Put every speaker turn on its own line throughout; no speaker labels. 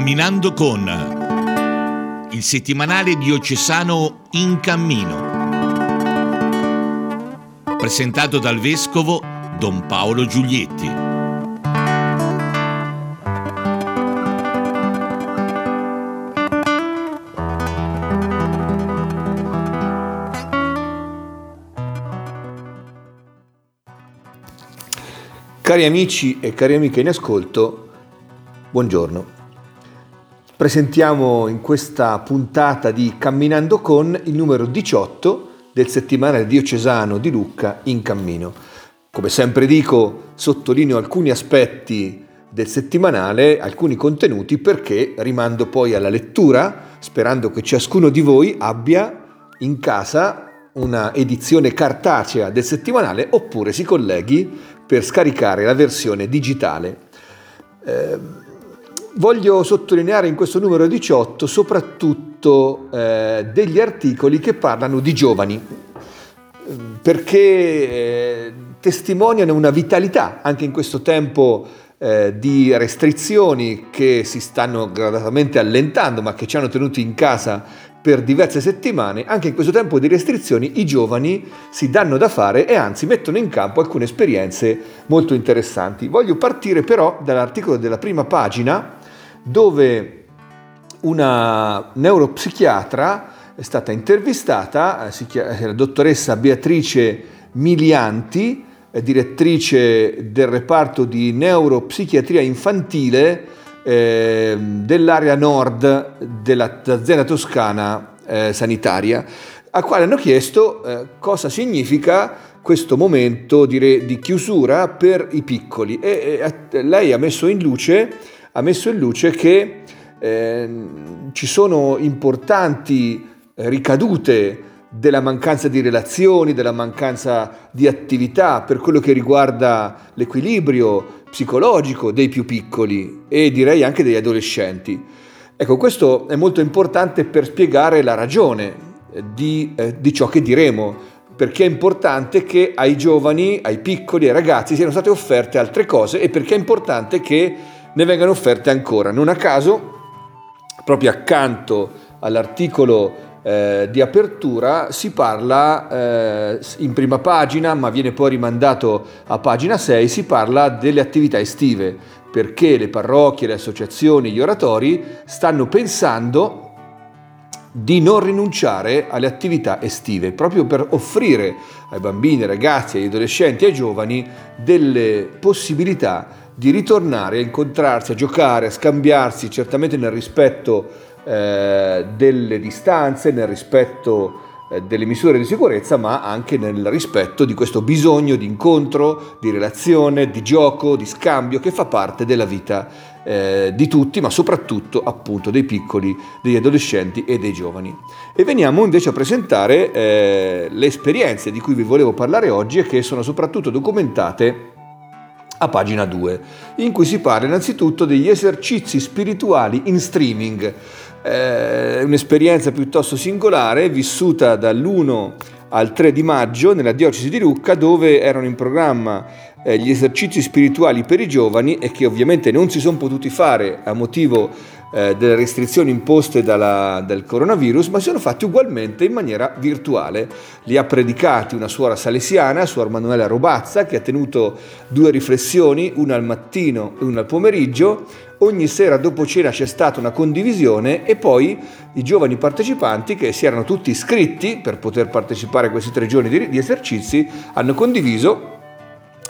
Camminando con il settimanale diocesano In Cammino. Presentato dal vescovo Don Paolo Giulietti.
Cari amici e cari amiche in ascolto, buongiorno. Presentiamo in questa puntata di Camminando con il numero 18 del settimanale diocesano di Lucca in cammino. Come sempre dico, sottolineo alcuni aspetti del settimanale, alcuni contenuti perché rimando poi alla lettura, sperando che ciascuno di voi abbia in casa una edizione cartacea del settimanale oppure si colleghi per scaricare la versione digitale. Eh, voglio sottolineare in questo numero 18 soprattutto eh, degli articoli che parlano di giovani, perché eh, testimoniano una vitalità anche in questo tempo eh, di restrizioni che si stanno gradatamente allentando ma che ci hanno tenuti in casa per diverse settimane, anche in questo tempo di restrizioni, i giovani si danno da fare e anzi mettono in campo alcune esperienze molto interessanti. Voglio partire però dall'articolo della prima pagina dove una neuropsichiatra è stata intervistata, la dottoressa Beatrice Milianti, direttrice del reparto di neuropsichiatria infantile eh, dell'area nord dell'azienda toscana eh, sanitaria, a quale hanno chiesto eh, cosa significa questo momento di, chiusura per i piccoli. E lei ha messo in luce, ha messo in luce che ehm, ci sono importanti ricadute della mancanza di relazioni, della mancanza di attività per quello che riguarda l'equilibrio psicologico dei più piccoli e direi anche degli adolescenti. Ecco, questo è molto importante per spiegare la ragione di, eh, di ciò che diremo, perché è importante che ai giovani, ai piccoli, ai ragazzi siano state offerte altre cose e perché è importante che ne vengano offerte ancora. Non a caso, proprio accanto all'articolo eh, di apertura si parla eh, in prima pagina, ma viene poi rimandato a pagina 6, si parla delle attività estive, perché le parrocchie, le associazioni, gli oratori stanno pensando di non rinunciare alle attività estive, proprio per offrire ai bambini, ai ragazzi, agli adolescenti, ai giovani delle possibilità di ritornare a incontrarsi, a giocare, a scambiarsi, certamente nel rispetto eh, delle distanze, nel rispetto eh, delle misure di sicurezza, ma anche nel rispetto di questo bisogno di incontro, di relazione, di gioco, di scambio che fa parte della vita eh, di tutti, ma soprattutto appunto dei piccoli, degli adolescenti e dei giovani. E veniamo invece a presentare eh, le esperienze di cui vi volevo parlare oggi e che sono soprattutto documentate a pagina 2, in cui si parla innanzitutto degli esercizi spirituali in streaming. Eh, un'esperienza piuttosto singolare vissuta dall'1 al 3 di maggio nella diocesi di Lucca dove erano in programma eh, gli esercizi spirituali per i giovani e che ovviamente non si sono potuti fare a motivo eh, delle restrizioni imposte dalla, dal coronavirus, ma si sono fatti ugualmente in maniera virtuale. Li ha predicati una suora salesiana, suor Manuela Robazza, che ha tenuto due riflessioni, una al mattino e una al pomeriggio. Ogni sera dopo cena c'è stata una condivisione e poi i giovani partecipanti che si erano tutti iscritti per poter partecipare a questi tre giorni di, di esercizi hanno condiviso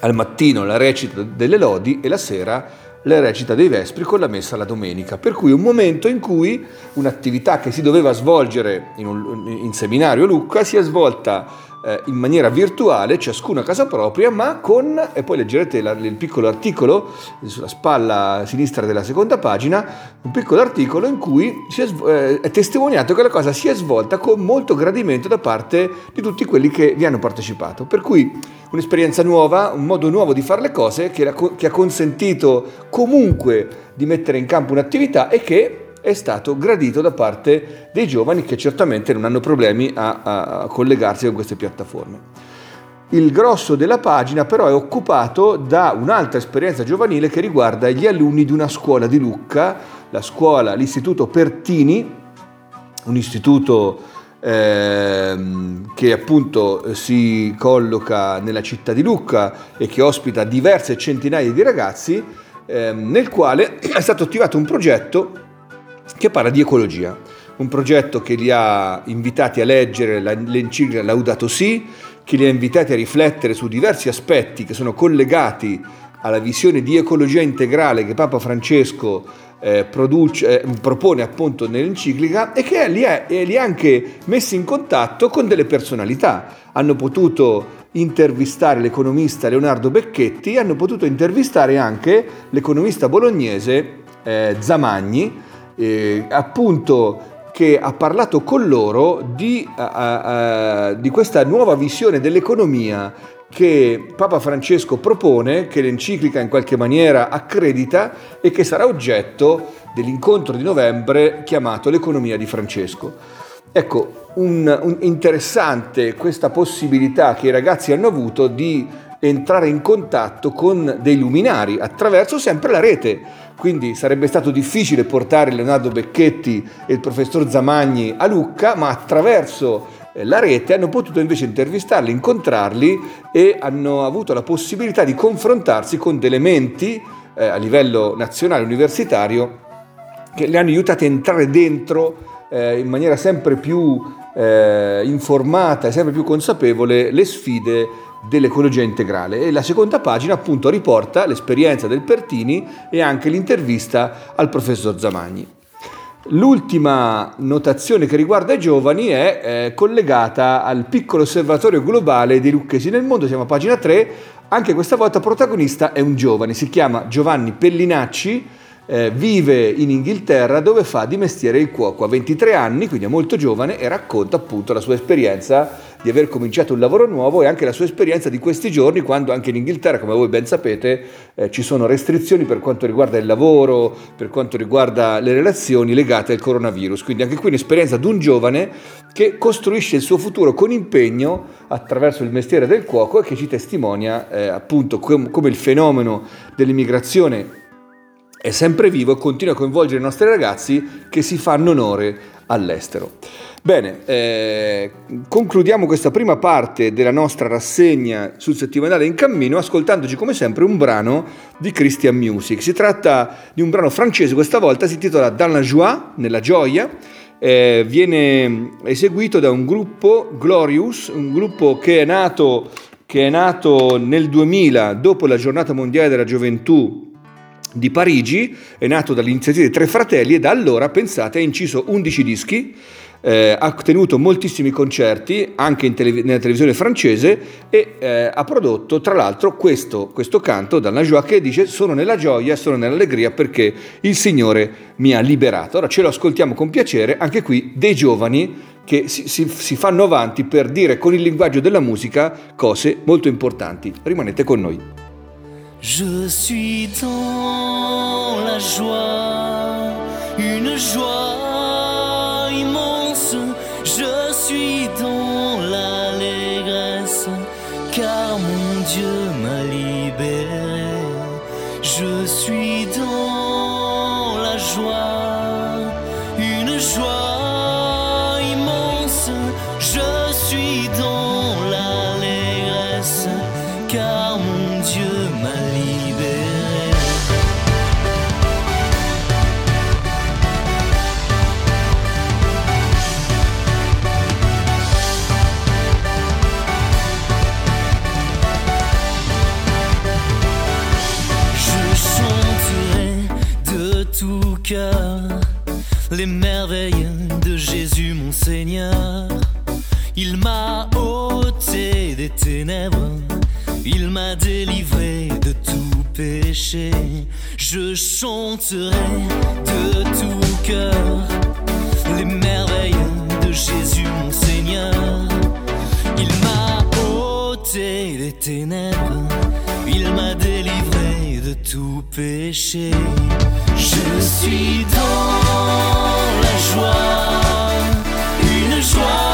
al mattino la recita delle lodi e la sera la recita dei Vespri con la messa la domenica, per cui un momento in cui un'attività che si doveva svolgere in, un, in seminario Lucca si è svolta eh, in maniera virtuale, ciascuno a casa propria, ma con, e poi leggerete la, il piccolo articolo sulla spalla sinistra della seconda pagina, un piccolo articolo in cui è, eh, è testimoniato che la cosa si è svolta con molto gradimento da parte di tutti quelli che vi hanno partecipato. Per cui un'esperienza nuova, un modo nuovo di fare le cose che, la, che ha consentito comunque di mettere in campo un'attività e che è stato gradito da parte dei giovani che certamente non hanno problemi a, a, collegarsi con queste piattaforme. Il grosso della pagina però è occupato da un'altra esperienza giovanile che riguarda gli alunni di una scuola di Lucca la scuola, l'istituto Pertini, un istituto ehm, che appunto si colloca nella città di Lucca e che ospita diverse centinaia di ragazzi, ehm, nel quale è stato attivato un progetto che parla di ecologia. Un progetto che li ha invitati a leggere l'enciclica Laudato Si, che li ha invitati a riflettere su diversi aspetti che sono collegati alla visione di ecologia integrale che Papa Francesco eh, produce, eh, propone appunto nell'enciclica e che li ha, li ha anche messi in contatto con delle personalità. Hanno potuto intervistare l'economista Leonardo Becchetti, hanno potuto intervistare anche l'economista bolognese eh, Zamagni, eh, appunto che ha parlato con loro di, uh, uh, di questa nuova visione dell'economia che Papa Francesco propone, che l'enciclica in qualche maniera accredita e che sarà oggetto dell'incontro di novembre chiamato l'economia di Francesco. Ecco, un, un interessante questa possibilità che i ragazzi hanno avuto di entrare in contatto con dei luminari attraverso sempre la rete. Quindi sarebbe stato difficile portare Leonardo Becchetti e il professor Zamagni a Lucca, ma attraverso eh, la rete hanno potuto invece intervistarli, incontrarli e hanno avuto la possibilità di confrontarsi con dei elementi eh, a livello nazionale universitario che li hanno aiutati a entrare dentro eh, in maniera sempre più eh, informata e sempre più consapevole le sfide dell'ecologia integrale. E la seconda pagina appunto riporta l'esperienza del Pertini e anche l'intervista al professor Zamagni. L'ultima notazione che riguarda i giovani è eh, collegata al piccolo osservatorio globale dei lucchesi nel mondo, siamo a pagina 3, anche questa volta protagonista è un giovane, si chiama Giovanni Pellinacci, eh, vive in Inghilterra dove fa di mestiere il cuoco, ha 23 anni, quindi è molto giovane e racconta appunto la sua esperienza di aver cominciato un lavoro nuovo e anche la sua esperienza di questi giorni quando anche in Inghilterra, come voi ben sapete, eh, ci sono restrizioni per quanto riguarda il lavoro, per quanto riguarda le relazioni legate al coronavirus. Quindi anche qui un'esperienza di un giovane che costruisce il suo futuro con impegno attraverso il mestiere del cuoco e che ci testimonia eh, appunto com- come il fenomeno dell'immigrazione è sempre vivo e continua a coinvolgere i nostri ragazzi che si fanno onore all'estero. Bene, eh, concludiamo questa prima parte della nostra rassegna sul settimanale in cammino ascoltandoci come sempre un brano di Christian Music. Si tratta di un brano francese, questa volta si intitola Dans la joie, nella gioia, eh, viene eseguito da un gruppo, Glorious, un gruppo che è nato, che è nato nel 2000 dopo la giornata mondiale della gioventù di Parigi, è nato dall'iniziativa dei Tre Fratelli e da allora, pensate, ha inciso 11 dischi eh, ha tenuto moltissimi concerti anche tele- nella televisione francese e eh, ha prodotto tra l'altro questo, questo canto dalla Joie che dice sono nella gioia, sono nell'allegria perché il Signore mi ha liberato. Ora ce lo ascoltiamo con piacere, anche qui dei giovani che si, si, si fanno avanti per dire con il linguaggio della musica cose molto importanti. Rimanete con noi.
Je suis dans la joie, une joie je suis dans l'allégresse, car mon Dieu m'a libéré. Je suis dans la joie, les merveilles de Jésus mon Seigneur. Il m'a ôté des ténèbres, il m'a délivré de tout péché. Je chanterai de tout cœur les merveilles de Jésus mon Seigneur. Il m'a ôté des ténèbres, il m'a délivré de tout péché. Je suis dans la joie, une joie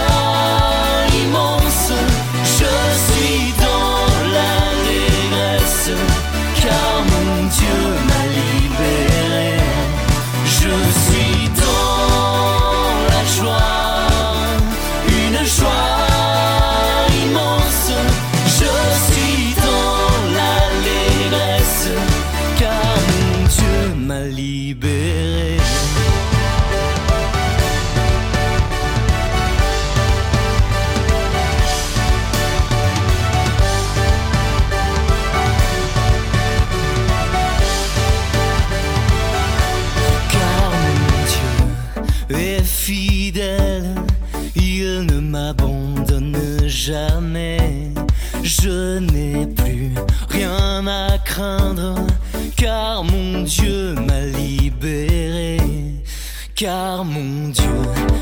car mon Dieu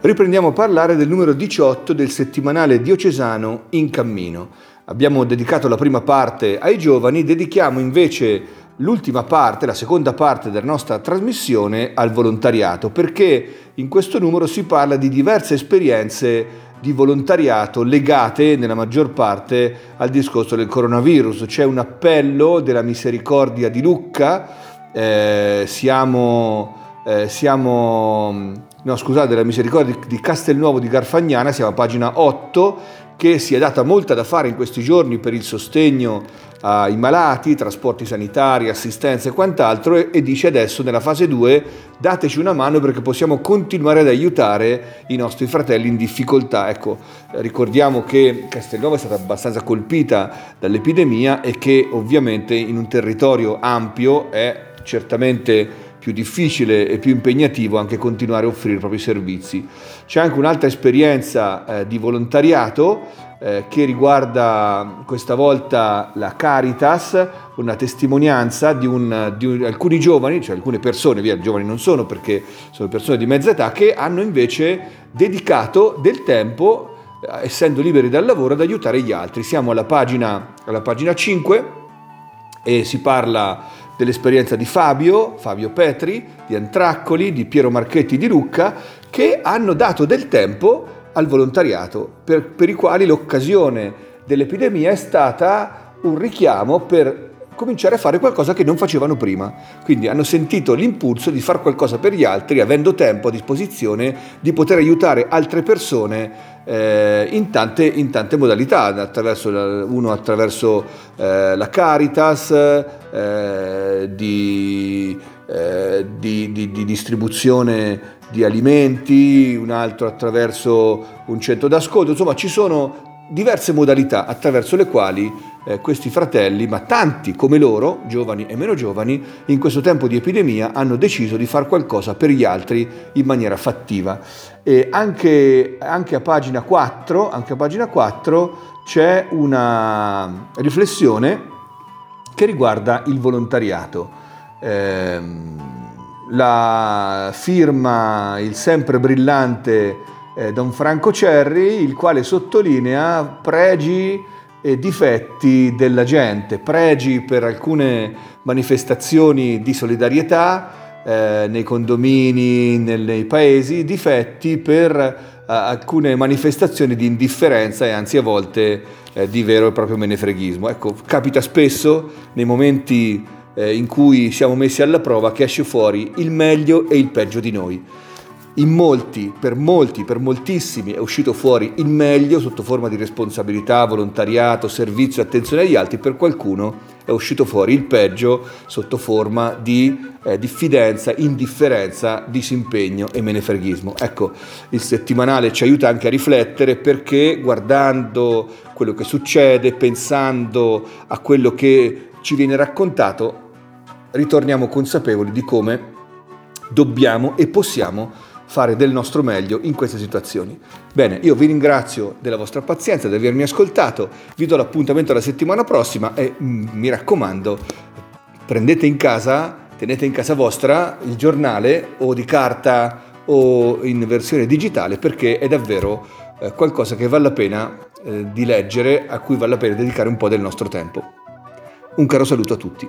Riprendiamo a parlare del numero 18 del settimanale diocesano In Cammino. Abbiamo dedicato la prima parte ai giovani, dedichiamo invece l'ultima parte, la seconda parte della nostra trasmissione al volontariato, perché in questo numero si parla di diverse esperienze di volontariato legate nella maggior parte al discorso del coronavirus. C'è un appello della misericordia di Lucca, eh, siamo, eh, siamo no scusate, della misericordia di- di Castelnuovo di Garfagnana, siamo a pagina 8, che si è data molta da fare in questi giorni per il sostegno ai malati, trasporti sanitari, assistenza e quant'altro e, e dice adesso nella fase 2 dateci una mano perché possiamo continuare ad aiutare i nostri fratelli in difficoltà. Ecco, ricordiamo che Castelnuovo è stata abbastanza colpita dall'epidemia e che ovviamente in un territorio ampio è certamente più difficile e più impegnativo anche continuare a offrire i propri servizi. C'è anche un'altra esperienza eh, di volontariato eh, che riguarda questa volta la Caritas, una testimonianza di, un- di un- alcuni giovani, cioè alcune persone, via, giovani non sono perché sono persone di mezza età, che hanno invece dedicato del tempo, eh, essendo liberi dal lavoro, ad aiutare gli altri. Siamo alla pagina, alla pagina 5 e si parla dell'esperienza di Fabio, Fabio Petri, di Antraccoli, di Piero Marchetti di Lucca, che hanno dato del tempo al volontariato, per, per i quali l'occasione dell'epidemia è stata un richiamo per cominciare a fare qualcosa che non facevano prima. Quindi hanno sentito l'impulso di fare qualcosa per gli altri, avendo tempo a disposizione di poter aiutare altre persone eh, in, tante, in tante modalità, attraverso la- uno attraverso eh, la Caritas, eh, di, eh, di- di- di distribuzione di alimenti, un altro attraverso un centro d'ascolto, insomma ci sono diverse modalità attraverso le quali eh, questi fratelli, ma tanti come loro, giovani e meno giovani, in questo tempo di epidemia hanno deciso di fare qualcosa per gli altri in maniera fattiva. Anche, anche a pagina 4, anche a pagina 4 c'è una riflessione che riguarda il volontariato. Ehm, la firma il sempre brillante eh, Don Franco Cerri, il quale sottolinea pregi e difetti della gente, pregi per alcune manifestazioni di solidarietà eh, nei condomini, nel- nei paesi, difetti per eh, alcune manifestazioni di indifferenza e anzi a volte eh, di vero e proprio menefreghismo. Ecco, capita spesso nei momenti eh, in cui siamo messi alla prova che esce fuori il meglio e il peggio di noi. In molti, per molti, per moltissimi è uscito fuori il meglio sotto forma di responsabilità, volontariato, servizio, attenzione agli altri, per qualcuno è uscito fuori il peggio sotto forma di eh, diffidenza, indifferenza, disimpegno e menefreghismo. Ecco, il settimanale ci aiuta anche a riflettere perché guardando quello che succede, pensando a quello che ci viene raccontato, ritorniamo consapevoli di come dobbiamo e possiamo fare del nostro meglio in queste situazioni. Bene, io vi ringrazio della vostra pazienza, di avermi ascoltato, vi do l'appuntamento la settimana prossima e mm, mi raccomando, prendete in casa, tenete in casa vostra il giornale o di carta o in versione digitale perché è davvero eh, qualcosa che vale la pena eh, di leggere, a cui vale la pena dedicare un po' del nostro tempo. Un caro saluto a tutti.